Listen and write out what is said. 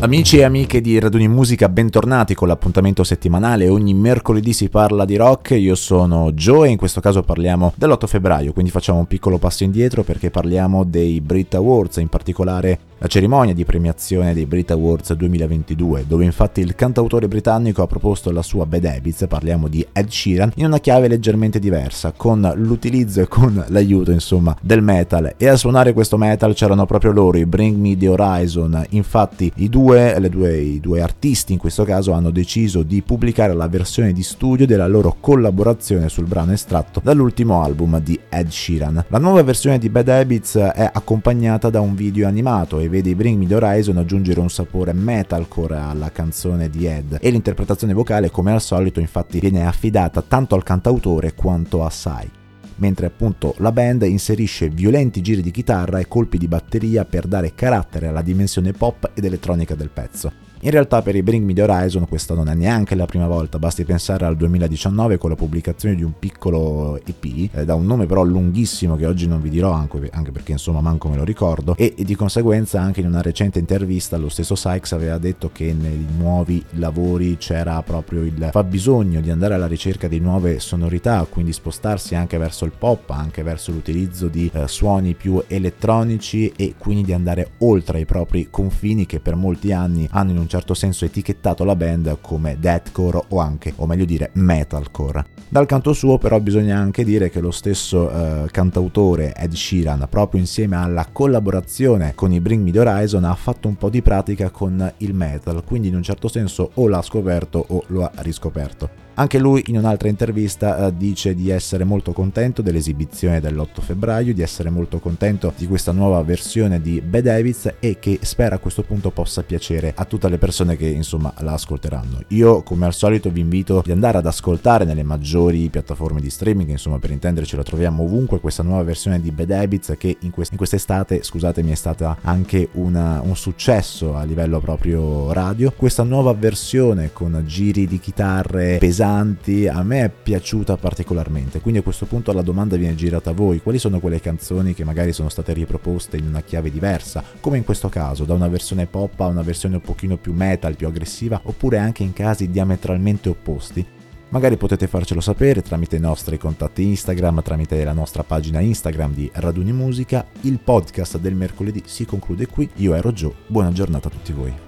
Amici e amiche di Raduni Musica, bentornati con l'appuntamento settimanale. Ogni mercoledì si parla di rock. Io sono Joe e in questo caso parliamo dell'8 febbraio, quindi facciamo un piccolo passo indietro perché parliamo dei Brit Awards, in particolare la cerimonia di premiazione dei Brit Awards 2022, dove infatti il cantautore britannico ha proposto la sua Bad Habits, parliamo di Ed Sheeran, in una chiave leggermente diversa, con l'utilizzo e con l'aiuto insomma del metal. E a suonare questo metal c'erano proprio loro, i Bring Me The Horizon. Infatti i due, due, i due artisti in questo caso hanno deciso di pubblicare la versione di studio della loro collaborazione sul brano estratto dall'ultimo album di Ed Sheeran. La nuova versione di Bad Habits è accompagnata da un video animato e vede i Bring Me The Horizon aggiungere un sapore metalcore alla canzone di Ed e l'interpretazione vocale come al solito infatti viene affidata tanto al cantautore quanto a Sai mentre appunto la band inserisce violenti giri di chitarra e colpi di batteria per dare carattere alla dimensione pop ed elettronica del pezzo. In realtà per i Bring Me The Horizon questa non è neanche la prima volta, basti pensare al 2019 con la pubblicazione di un piccolo EP, eh, da un nome però lunghissimo che oggi non vi dirò anche, anche perché insomma manco me lo ricordo, e, e, di conseguenza anche in una recente intervista lo stesso Sykes aveva detto che nei nuovi lavori c'era proprio il fabbisogno di andare alla ricerca di nuove sonorità, quindi spostarsi anche verso il pop, anche verso l'utilizzo di eh, suoni più elettronici e quindi di andare oltre i propri confini che per molti anni hanno in un un certo senso etichettato la band come deathcore o anche, o meglio dire, metalcore. Dal canto suo però bisogna anche dire che lo stesso eh, cantautore Ed Sheeran, proprio insieme alla collaborazione con i Bring Me The Horizon, ha fatto un po' di pratica con il metal, quindi in un certo senso o l'ha scoperto o lo ha riscoperto. Anche lui in un'altra intervista eh, dice di essere molto contento dell'esibizione dell'8 febbraio, di essere molto contento di questa nuova versione di Bad Habits e che spera a questo punto possa piacere a tutte le persone che insomma la ascolteranno. Io come al solito vi invito ad andare ad ascoltare nelle maggiori piattaforme di streaming, insomma per intenderci la troviamo ovunque questa nuova versione di Bad Habits che in, quest- in quest'estate, scusatemi, è stata anche una, un successo a livello proprio radio. Questa nuova versione con giri di chitarre pesanti pesanti, a me è piaciuta particolarmente. Quindi a questo punto la domanda viene girata a voi: quali sono quelle canzoni che magari sono state riproposte in una chiave diversa, come in questo caso, da una versione pop a una versione un pochino più metal, più aggressiva, oppure anche in casi diametralmente opposti? Magari potete farcelo sapere tramite i nostri contatti Instagram, tramite la nostra pagina Instagram di Raduni Musica. Il podcast del mercoledì si conclude qui. Io ero Joe, buona giornata a tutti voi.